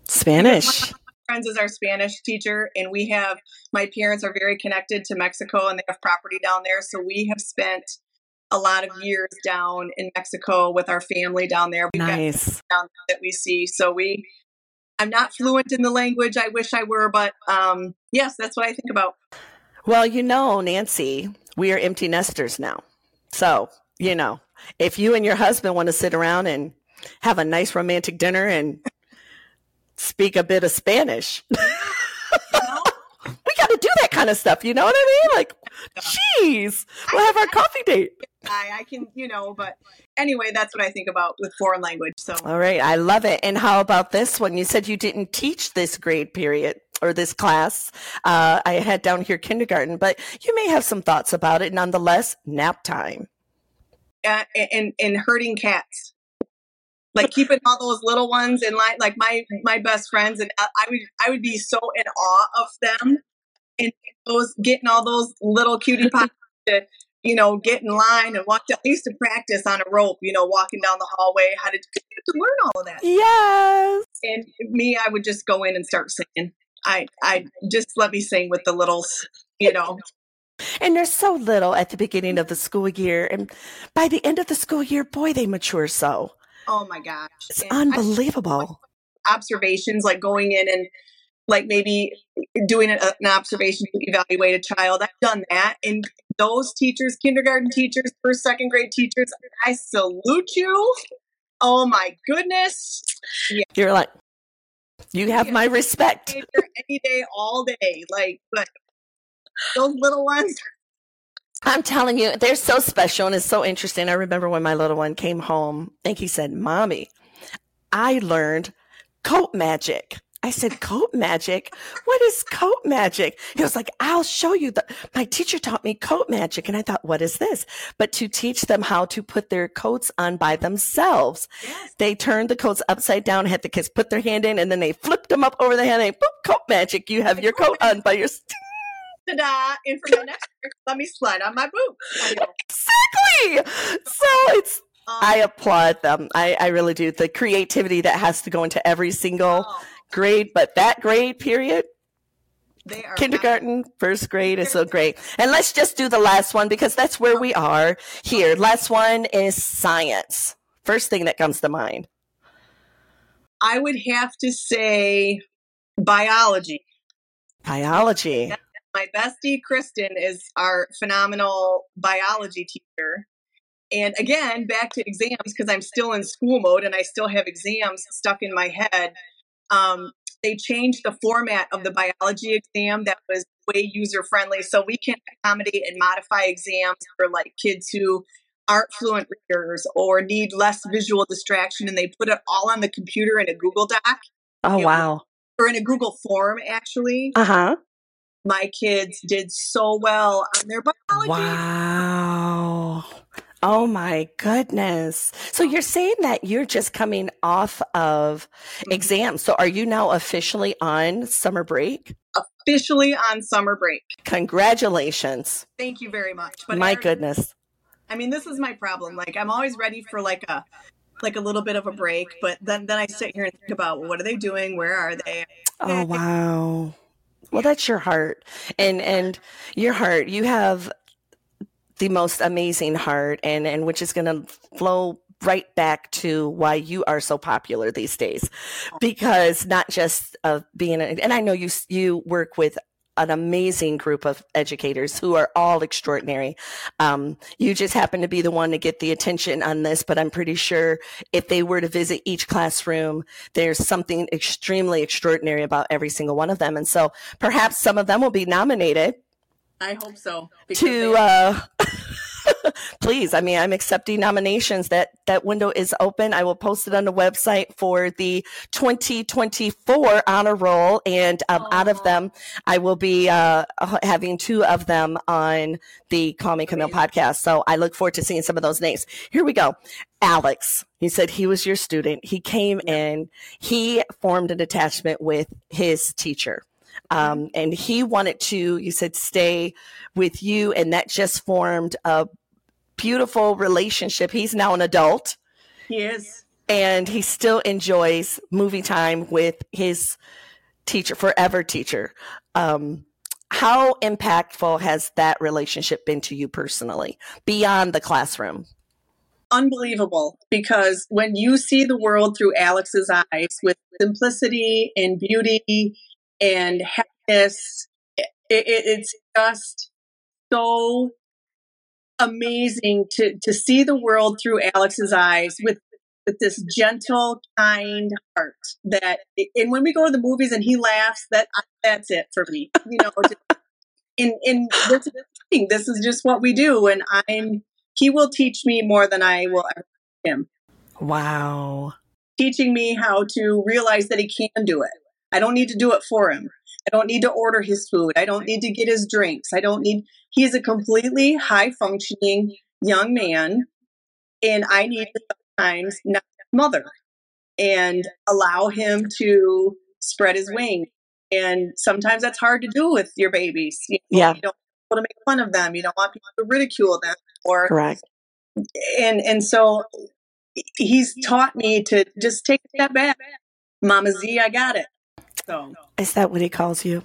spanish. friends is our Spanish teacher, and we have my parents are very connected to Mexico, and they have property down there. So we have spent a lot of years down in Mexico with our family down there. We've nice down there that we see. So we, I'm not fluent in the language. I wish I were, but um, yes, that's what I think about. well you know nancy we are empty nesters now so you know if you and your husband want to sit around and have a nice romantic dinner and speak a bit of spanish we got to do that kind of stuff you know what i mean like jeez we'll have our coffee date I, I can, you know, but anyway, that's what I think about with foreign language. So All right, I love it. And how about this one? You said you didn't teach this grade period or this class. Uh, I had down here kindergarten, but you may have some thoughts about it. Nonetheless, nap time. uh, and and herding cats like keeping all those little ones in line like my my best friends and I I would I would be so in awe of them and those getting all those little cutie pies to you know get in line and walk down I used to practice on a rope you know walking down the hallway how did you have to learn all of that Yes. and me I would just go in and start singing I I just let me sing with the littles you know And they're so little at the beginning of the school year. And by the end of the school year, boy, they mature so. oh my gosh It's And I- unbelievable. observations, like going in and like maybe doing an observation to evaluate a child. I've done that. And those teachers, kindergarten teachers, first, second grade teachers, I salute you. Oh my goodness. You're like, you have my respect. Any day, all day. Like, but those little ones, I'm telling you, they're so special and it's so interesting. I remember when my little one came home and he said, Mommy, I learned coat magic. I said, coat magic? What is coat magic? He was like, I'll show you. The, my teacher taught me coat magic. And I thought, what is this? But to teach them how to put their coats on by themselves. yes. They turned the coats upside down, had the kids put their hand in, and then they flipped them up over the hand and boop, coat magic. You have your coat on by your, Ta-da. And for my next let me slide on my boot. Exactly. So it's, Um, I applaud them. I, I really do. The creativity that has to go into every single oh, grade, but that grade period, they are kindergarten, first grade is so great. And let's just do the last one because that's where we are here. Last one is science. First thing that comes to mind. I would have to say biology. Biology. my bestie Kristen is our phenomenal biology teacher, and again, back to exams because I'm still in school mode and I still have exams stuck in my head. Um, they changed the format of the biology exam that was way user friendly, so we can accommodate and modify exams for like kids who aren't fluent readers or need less visual distraction, and they put it all on the computer in a Google Doc. Oh, wow. Or in a Google form, actually. Uh huh. My kids did so well on their biology. Wow. Oh my goodness. So you're saying that you're just coming off of Mm-hmm. exams. So are you now officially on summer break? Officially on summer break. Congratulations. Thank you very much. But My Erin, goodness. I mean, this is my problem. Like, I'm always ready for like a like a little bit of a break, but then then I sit here and think about well, what are they doing? Where are they? Oh wow. Well, that's your heart. And and your heart, you have the most amazing heart and and which is going to flow right back to why you are so popular these days because not just of being a, and I know you you work with an amazing group of educators who are all extraordinary. Um, you just happen to be the one to get the attention on this, but I'm pretty sure if they were to visit each classroom, there's something extremely extraordinary about every single one of them. And so perhaps some of them will be nominated I hope so. to uh please i mean i'm accepting nominations. That that window is open. I will post it on the website for the 2024 honor roll and um, out of them i will be uh having two of them on the call me camille podcast. So i look forward to seeing some of those names. Here we go. Alex. He said he was your student. He came in. He formed an attachment with his teacher um, and he wanted to you said stay with you and that just formed a beautiful relationship. He's now an adult. He is. and he still enjoys movie time with his teacher forever teacher. Um, how impactful has that relationship been to you personally beyond the classroom? Unbelievable because when you see the world through Alex's eyes with simplicity and beauty and happiness, it, it, it's just so amazing to, to see the world through Alex's eyes with with this gentle, kind heart that, and when we go to the movies and he laughs, that that's it for me. You know, in in this, this is just what we do, and I'm he will teach me more than I will ever teach him. wow Teaching me how to realize that he can do it. I don't need to do it for him. I don't need to order his food. I don't need to get his drinks. I don't need, he's a completely high functioning young man. And I need to sometimes not mother and allow him to spread his wings. And sometimes that's hard to do with your babies. You know, Yeah. You don't want to make fun of them. You don't want people to ridicule them or correct and and so he's taught me to just take that step back. Mama Z, I got it. So is that what he calls you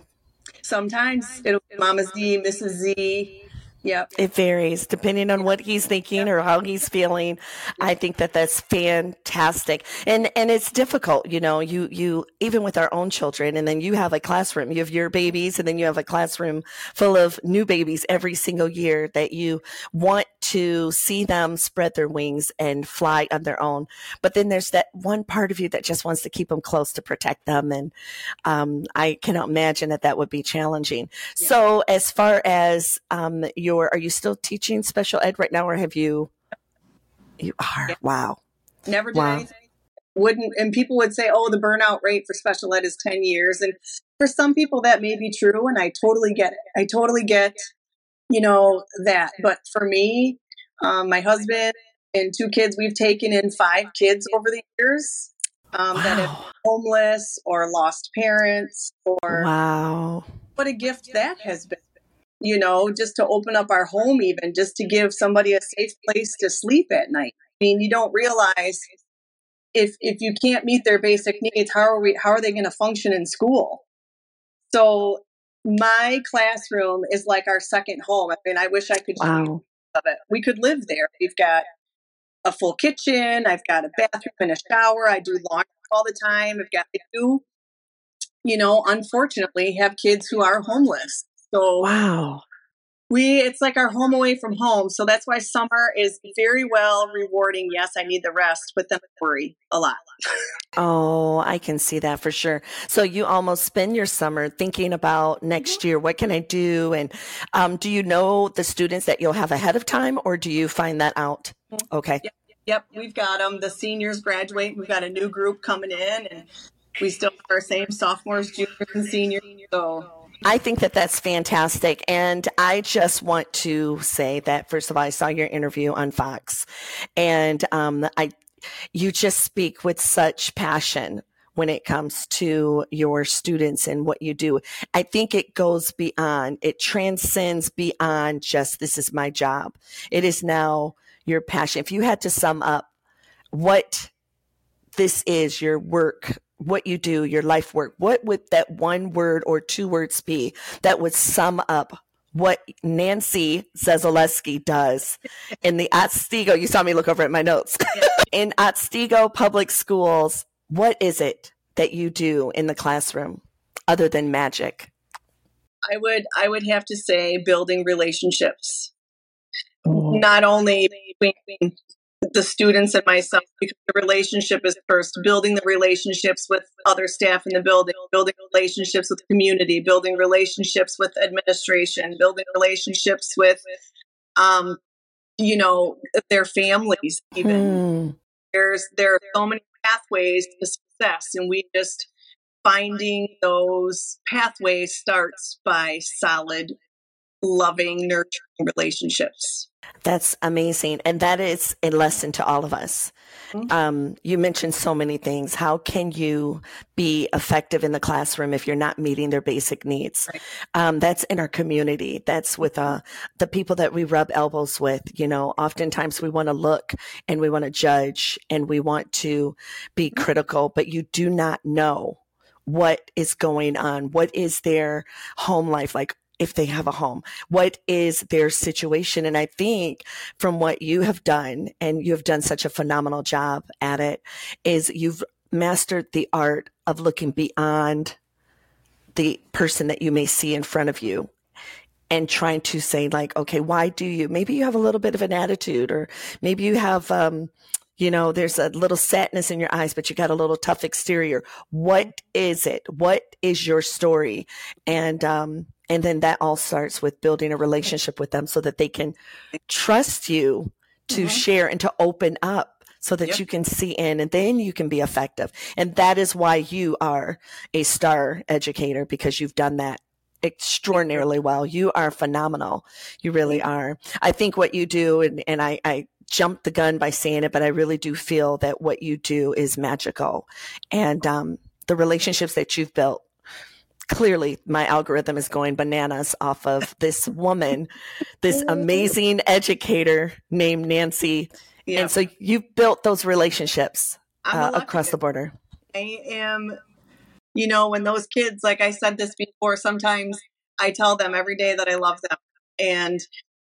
sometimes it'll be Mama Z, Mrs. Z. Yep. It varies depending on what he's thinking or how he's feeling. I think that that's fantastic. And and it's difficult, you know, you you even with our own children and then you have a classroom, you have your babies and then you have a classroom full of new babies every single year that you want to see them spread their wings and fly on their own. But then there's that one part of you that just wants to keep them close to protect them and um, I cannot imagine that that would be challenging. So, as far as um, your, are you still teaching special ed right now, or have you? You are. Wow. Never did Wow. anything. Wouldn't and people would say, "Oh, the burnout rate for special ed is ten years," and for some people that may be true, and I totally get it. I totally get, you know, that. But for me, um, my husband and two kids, we've taken in five kids over the years um, that have Wow. homeless or lost parents or Wow. what a gift that has been you know just to open up our home even just to give somebody a safe place to sleep at night. I mean you don't realize if if you can't meet their basic needs how are we how are they going to function in school? So my classroom is like our second home. I mean i wish i could Wow. of it. We could live there. We've got a full kitchen i've got a bathroom and a shower. I do laundry all the time. I've got I do you know unfortunately have kids who are homeless so Wow. we it's like our home away from home so that's why summer is very well rewarding yes i need the rest but then I worry a lot Oh, I can see that for sure. So you almost spend your summer thinking about next year, what can I do? And um, do you know the students that you'll have ahead of time or do you find that out? Okay. yep, yep we've got them the seniors graduate we've got a new group coming in and we still have our same sophomores juniors and seniors so I think that that's fantastic. And I just want to say that, first of all, I saw your interview on Fox and um, I, you just speak with such passion when it comes to your students and what you do. I think it goes beyond, it transcends beyond just this is my job. It is now your passion. If you had to sum up what this is, your work, what you do, your life work, what would that one word or two words be that would sum up what Nancy Zyzelewski does in the Otsego? You saw me look over at my notes. in Otsego Public Schools, what is it that you do in the classroom other than magic? i would i would have to say building relationships oh. not only between the students and myself because the relationship is first building the relationships with other staff in the building building relationships with the community building relationships with administration building relationships with um you know their families even Hmm. there's there are so many pathways to success and we just finding those pathways starts by solid loving nurturing relationships That's amazing. And that is a lesson to all of us. Mhm. Um, you mentioned so many things. How can you be effective in the classroom if you're not meeting their basic needs? Right. Um, that's in our community. That's with uh, the people that we rub elbows with. You know, oftentimes we want to look and we want to judge and we want to be critical, but you do not know what is going on. What is their home life like? If they have a home, what is their situation? And I think from what you have done, and you have done such a phenomenal job at it, is you've mastered the art of looking beyond the person that you may see in front of you and trying to say like okay why do you maybe you have a little bit of an attitude or maybe you have um you know there's a little sadness in your eyes but you got a little tough exterior. What is it? What is your story? And um and then that all starts with building a relationship with them so that they can trust you to Mhm. share and to open up so that Yep. you can see in and then you can be effective. And that is why you are a star educator because you've done that extraordinarily well. You are phenomenal. You really are. I think what you do, and, and I, I jumped the gun by saying it, but I really do feel that what you do is magical. And um, the relationships that you've built, clearly my algorithm is going bananas off of this woman, this amazing educator named Nancy. yeah And so you've built those relationships uh, across the border. I am, you know, when those kids, like I said this before, sometimes I tell them every day that I love them. And,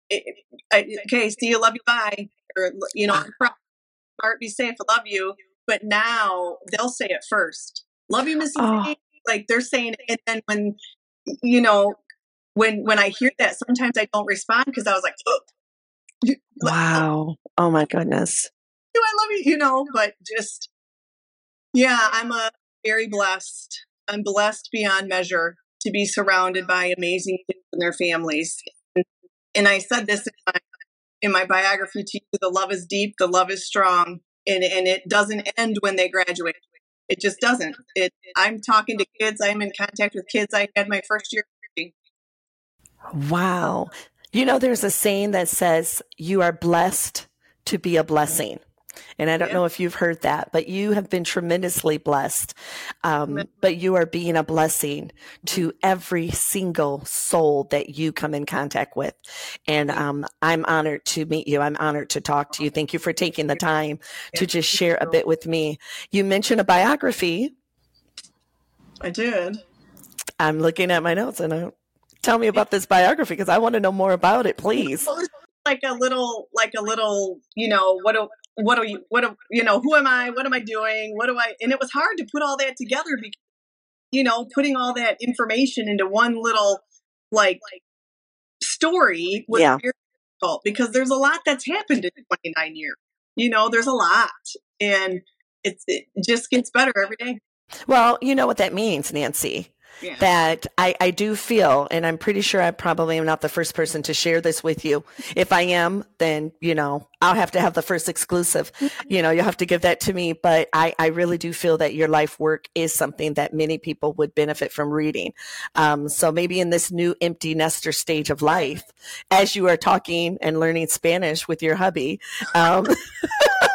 it, I, okay, see you, love you, bye. Or, you know, smart, be safe, I love you. But now they'll say it first. Love you, Missy. Oh. Like they're saying. And then when, you know, when when I hear that, sometimes I don't respond because I was like, oh, Wow. Oh my goodness. do I love you? You know, but just, yeah, I'm a very blessed. I'm blessed beyond measure to be surrounded by amazing kids and their families. And, and I said this in my, in my biography to you: the love is deep, the love is strong, and and it doesn't end when they graduate. It just doesn't. It. I'm talking to kids. I'm in contact with kids. I had my first year. Wow. You know, there's a saying that says you are blessed to be a blessing. And I don't Yeah. know if you've heard that, but you have been tremendously blessed. Um, but you are being a blessing to every single soul that you come in contact with. And um, I'm honored to meet you. I'm honored to talk to you. Thank you for taking the time to just share a bit with me. You mentioned a biography. I did. I'm looking at my notes and I, tell me about this biography because I want to know more about it, please. Like a little, like a little, you know, what do, what are you, what do, you know, who am I? What am I doing? What do I, and it was hard to put all that together because, you know, putting all that information into one little, like, story was Yeah. very difficult because there's a lot that's happened in 29 years. You know, there's a lot, and it's it just gets better every day. Well, you know what that means, Nancy. Yeah. That I, I do feel, and I'm pretty sure I probably am not the first person to share this with you. If I am, then, you know, I'll have to have the first exclusive. You know, you'll have to give that to me. But I, I really do feel that your life work is something that many people would benefit from reading. Um, so maybe in this new empty nester stage of life, as you are talking and learning Spanish with your hubby, um,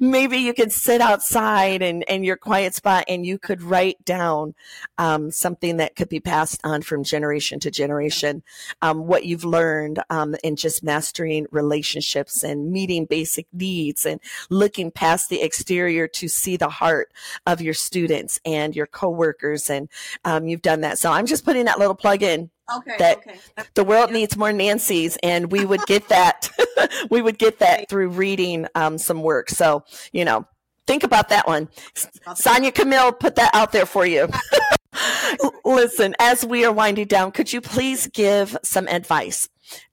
maybe you could sit outside and, and your quiet spot and you could write down um, something that could be passed on from generation to generation. Um, what you've learned um, in just mastering relationships and meeting basic needs and looking past the exterior to see the heart of your students and your coworkers and um, you've done that. So i'm just putting that little plug in Okay. that- okay. the world needs more Nancy's, and we would get that. we would get that through reading um, some work. So, you know, think about that one. Sonya Camille put that out there for you. Listen, as we are winding down, could you please give some advice?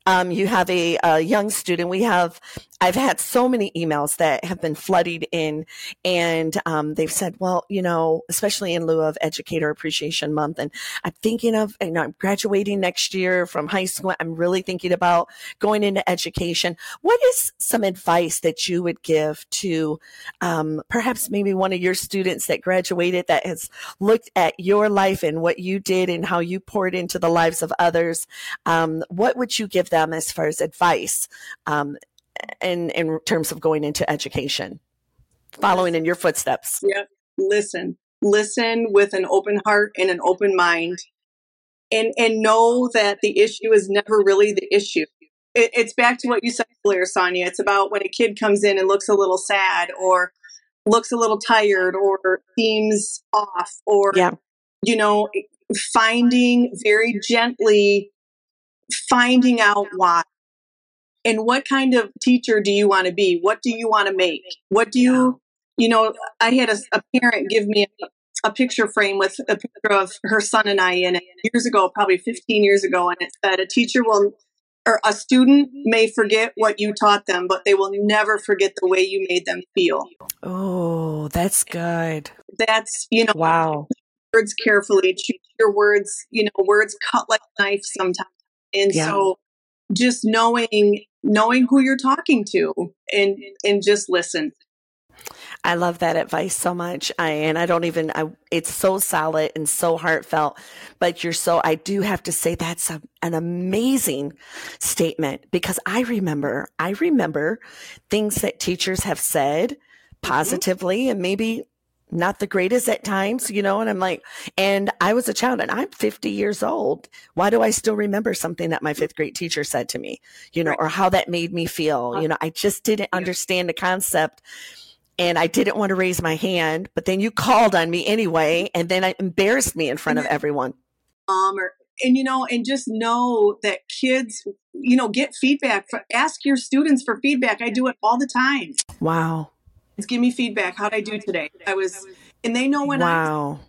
Um, you have a, a young student. We have, I've had so many emails that have been flooded in, and um, they've said, well, you know, especially in lieu of Educator Appreciation Month, and I'm thinking of, you know, I'm graduating next year from high school. I'm really thinking about going into education. What is some advice that you would give to um, perhaps maybe one of your students that graduated that has looked at your life and what you did and how you poured into the lives of others? Um, what would you give them as far as advice um, in, in terms of going into education? Following in your footsteps. Yeah. Listen. Listen with an open heart and an open mind. And and know that the issue is never really the issue. It, it's back to what you said earlier, Sonya. It's about when a kid comes in and looks a little sad or looks a little tired or seems off or Yeah. you know, finding very gently finding out why. And what kind of teacher do you want to be? What do you want to make? What do you, you know, I had a, a parent give me a, a picture frame with a picture of her son and I in it years ago, probably 15 years ago. And it said, a teacher will, or a student may forget what you taught them, but they will never forget the way you made them feel. Oh, that's good. That's, you know, Wow. words carefully, choose your words, you know, words cut like a knife sometimes. And Yeah. so just knowing knowing who you're talking to and and just listen. I love that advice so much. I, and I don't even, I, it's so solid and so heartfelt, but you're so, I do have to say that's a, an amazing statement because I remember, I remember things that teachers have said mm-hmm. positively and maybe not the greatest at times, you know, and I'm like, and I was a child and I'm 50 years old. Why do I still remember something that my fifth grade teacher said to me, you know, Right. or how that made me feel? You know, I just didn't understand the concept and I didn't want to raise my hand, but then you called on me anyway, and then I embarrassed me in front of everyone. Um or and you know, and just know that kids, you know, get feedback. For, ask your students for feedback. I do it all the time. Wow. Give me feedback. How'd I do today? I was, and they know when I wow.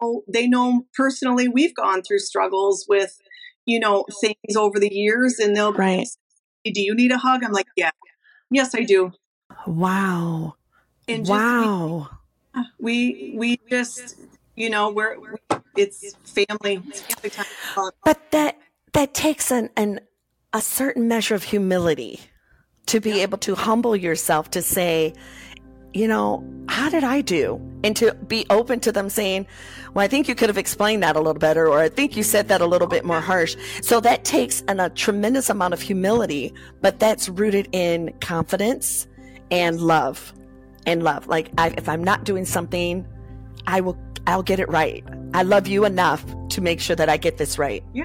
know, they know personally we've gone through struggles with, you know, things over the years, and they'll Right. say, "Do you need a hug?" I'm like, "Yeah, yes, I do." Wow. And just wow. we we just you know we're we, it's family it's family time But that that takes an, an a certain measure of humility to be able to humble yourself to say, you know, how did I do? And to be open to them saying, well, I think you could have explained that a little better, or I think you said that a little bit more harsh. So that takes an, a tremendous amount of humility, but that's rooted in confidence and love. And love. Like, I, if I'm not doing something, I will, I'll get it right. I love you enough to make sure that I get this right. Yeah.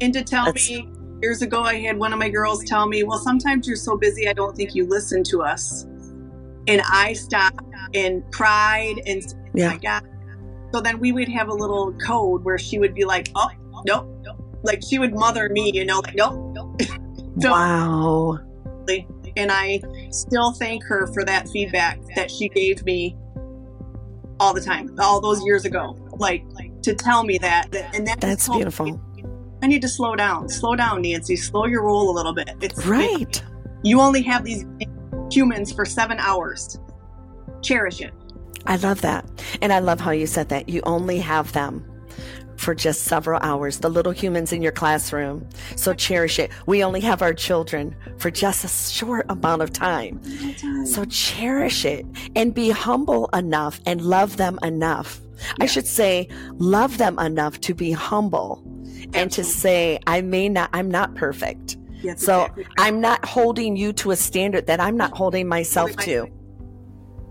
and to tell That's- me years ago i had one of my girls tell me well sometimes you're so busy i don't think you listen to us and i stopped and cried and said, oh Yeah. my god so then we would have a little code where she would be like oh nope like she would mother me you know like nope nope So- Wow. and I still thank her for that feedback that she gave me all the time, all those years ago. Like to tell me that, that- and that That's beautiful. me- I need to slow down. Slow down, Nancy. Slow your roll a little bit. It's Right. you only have these humans for seven hours. Cherish it. I love that. And I love how you said that. You only have them for just several hours, the little humans in your classroom. So cherish it. We only have our children for just a short amount of time. So cherish it and be humble enough and love them enough. I should say, love them enough to be humble and to say, I may not, I'm not perfect. Yes, So exactly. I'm not holding you to a standard that I'm not holding myself to.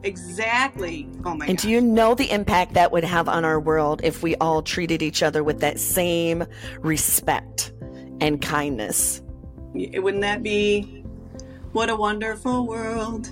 Exactly. Oh my And god. do you know the impact that would have on our world if we all treated each other with that same respect and kindness? Wouldn't that be what a wonderful world?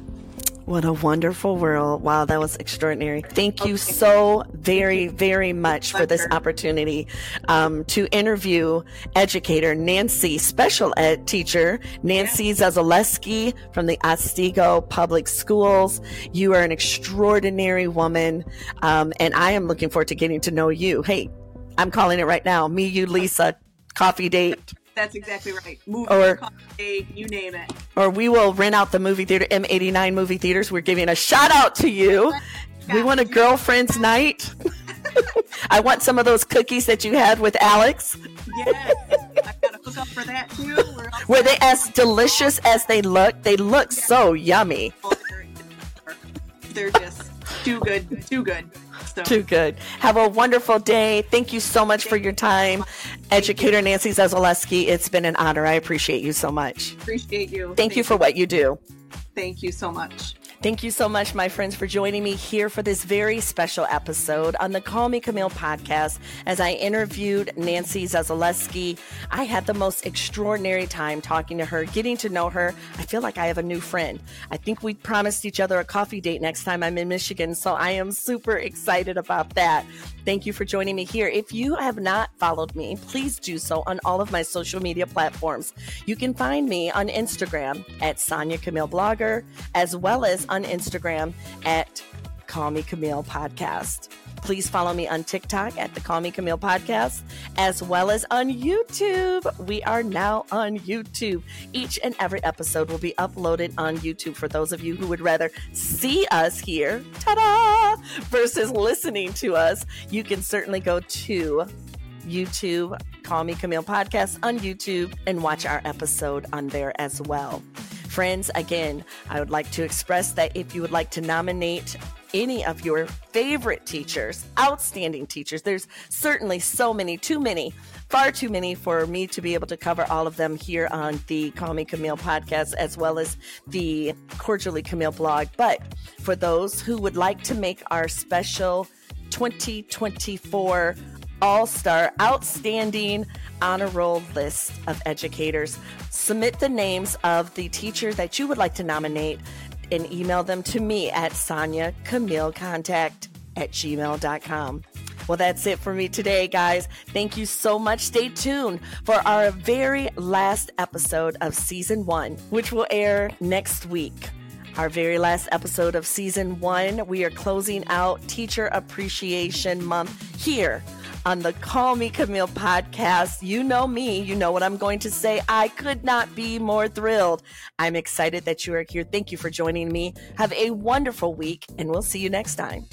What a wonderful world. Wow, that was extraordinary. Thank you so very, very much for this opportunity um, to interview educator Nancy, special ed teacher Nancy Zyzelewski from the Otsego Public Schools. You are an extraordinary woman, um, and I am looking forward to getting to know you. Hey, I'm calling it right now. Me, you, Lisa, coffee date. That's exactly right. Movie, Or- you name it. or we will rent out the movie theater m89 movie theaters we're giving a shout out to you oh we want a girlfriend's night i want some of those cookies that you had with alex Yes. I've got to up for that too. We're were they as delicious as they look they look so yummy They're just too good. Too good. So, too good. Have a wonderful day. Thank you so much for your time. Educator nancy Zyzelewski it's been an honor. I appreciate you so much. Appreciate you. thank you for what you do. Thank you so much. Thank you so much, my friends, for joining me here for this very special episode on the Call Me Camille podcast. As I interviewed Nancy Zyzelewski, I had the most extraordinary time talking to her, getting to know her. I feel like I have a new friend. I think we promised each other a coffee date next time I'm in Michigan, so I am super excited about that. Thank you for joining me here. If you have not followed me, please do so on all of my social media platforms. You can find me on Instagram at Sonya Camille Blogger, as well as on Instagram at Call Me Camille Podcast. Please follow me on TikTok at the Call Me Camille Podcast, as well as on YouTube. We are now on YouTube. Each and every episode will be uploaded on YouTube for those of you who would rather see us here, ta da, versus listening to us. You can certainly go to YouTube, Call Me Camille Podcast on YouTube, and watch our episode on there as well. Friends, again, I would like to express that if you would like to nominate any of your favorite teachers, outstanding teachers, there's certainly so many, too many, far too many for me to be able to cover all of them here on the Call Me Camille podcast, as well as the Cordially Camille blog. But for those who would like to make our special 2024 all star outstanding honor roll list of educators. Submit the names of the teacher that you would like to nominate and email them to me at Sonya Camille Contact at gmail.com. Well, that's it for me today, guys. Thank you so much. Stay tuned for our very last episode of season one, which will air next week our very last episode of season one. We are closing out Teacher Appreciation Month here on the Call Me Camille podcast. You know me, you know what I'm going to say. I could not be more thrilled. I'm excited that you are here. Thank you for joining me. Have a wonderful week, and we'll see you next time.